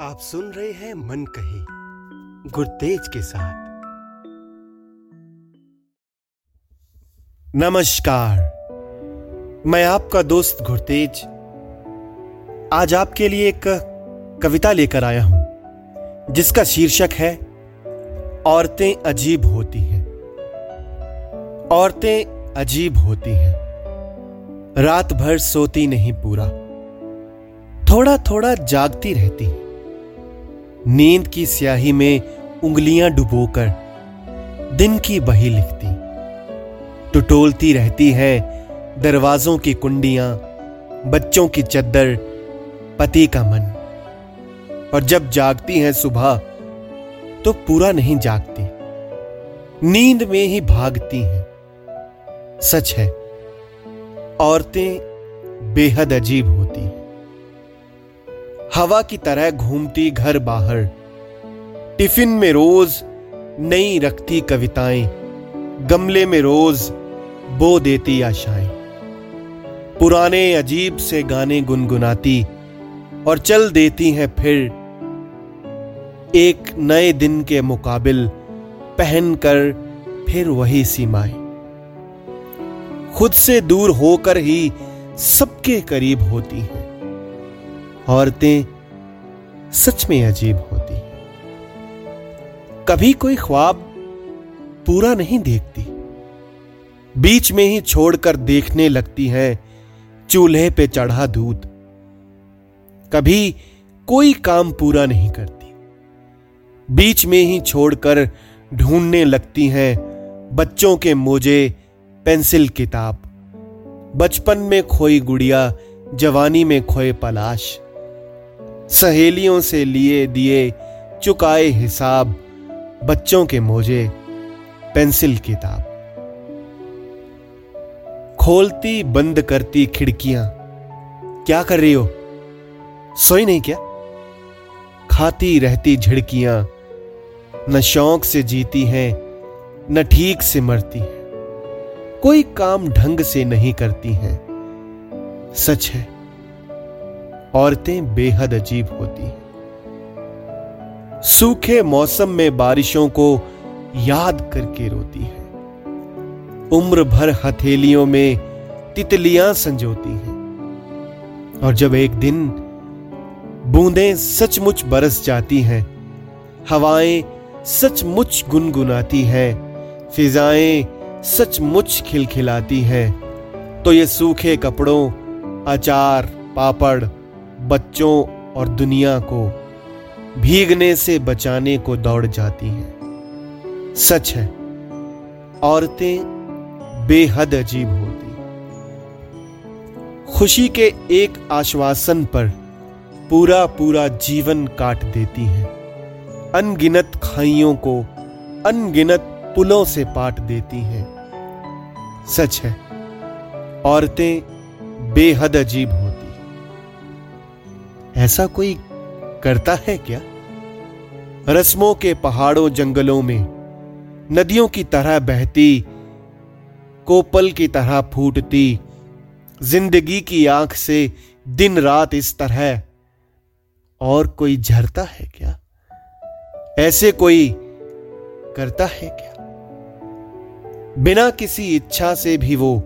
आप सुन रहे हैं मन कही, गुरतेज के साथ। नमस्कार, मैं आपका दोस्त गुरतेज। आज आपके लिए एक कविता लेकर आया हूँ, जिसका शीर्षक है, औरतें अजीब होती हैं। औरतें अजीब होती हैं। रात भर सोती नहीं पूरा थोड़ा थोड़ा जागती रहती हैं। नींद की स्याही में उंगलियाँ डुबोकर दिन की बही लिखती। टुटोलती रहती है दरवाजों की कुंडियाँ, बच्चों की चद्दर, पति का मन। और जब जागती है सुबह तो पूरा नहीं जागती। नींद में ही भागती हैं। सच है, औरतें बेहद अजीब होती। हैं हवा की तरह घूमती घर बाहर। टिफ़िन में रोज नई रखती कविताएँ, गमले में रोज बो देती आशाएँ। पुराने अजीब से गाने गुनगुनाती और चल देती हैं फिर एक नए दिन के मुकाबिल पहनकर फिर वही सीमाएँ। खुद से दूर होकर ही सबके करीब होती हैं। औरतें सच में अजीब होती कभी कोई ख्वाब पूरा नहीं देखती। बीच में ही छोड़कर देखने लगती है, चूल्हे पे चढ़ा दूध। कभी कोई काम पूरा नहीं करती। बीच में ही छोड़कर ढूँढने लगती हैं, बच्चों के मोजे, पेंसिल किताब। बचपन में खोई गुड़िया, जवानी में खोए पलाश। सहेलियों से लिए दिए, चुकाए हिसाब, बच्चों के मोजे, पेंसिल किताब। खोलती, बंद करती खिड़कियाँ। क्या कर रही हो? सोई नहीं क्या? खाती रहती झिड़कियाँ। न शौक से जीती हैं, न ठीक से मरती हैं। कोई काम ढंग से नहीं करती हैं। सच है। औरतें बेहद अजीब होती हैं। सूखे मौसम में बारिशों को याद करके रोती है। उम्र भर हथेलियों में तितलियाँ संजोती हैं। और जब एक दिन बूंदें सचमुच बरस जाती हैं, हवाएँ सचमुच गुनगुनाती हैं, फिजाएँ सचमुच खिलखिलाती हैं तो ये सूखे कपड़ों, अचार, पापड़ बच्चों और दुनिया को भीगने से बचाने को दौड़ जाती हैं। सच है, औरतें बेहद अजीब होती। खुशी के एक आश्वासन पर पूरा पूरा जीवन काट देती हैं। अनगिनत खाइयों को अनगिनत पुलों से पाट देती हैं। सच है, औरतें बेहद अजीब होती। ऐसा कोई करता है क्या? रस्मों के पहाड़ों जंगलों में, नदियों की तरह बहती, कोपल की तरह फूटती, ज़िंदगी की आँख से दिन रात इस तरह, और कोई झरता है क्या? ऐसे कोई करता है क्या? बिना किसी इच्छा से भी वो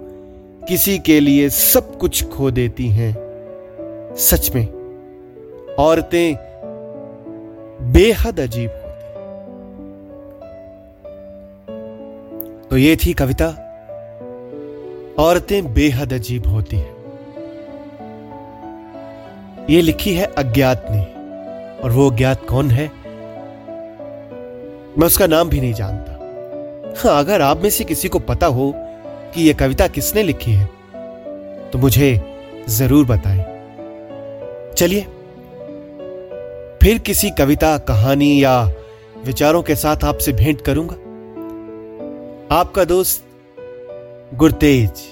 किसी के लिए सब कुछ खो देती हैं, सच में। औरतें बेहद अजीब होती तो ये थी कविता। औरतें बेहद अजीब होती हैं। ये लिखी है अज्ञात ने, और वो अज्ञात कौन है? मैं उसका नाम भी नहीं जानता। हाँ अगर आप में से किसी को पता हो कि यह कविता किसने लिखी है तो मुझे ज़रूर बताएँ। चलिए फिर किसी कविता कहानी या विचारों के साथ आपसे भेंट करूँगा। आपका दोस्त गुरतेज।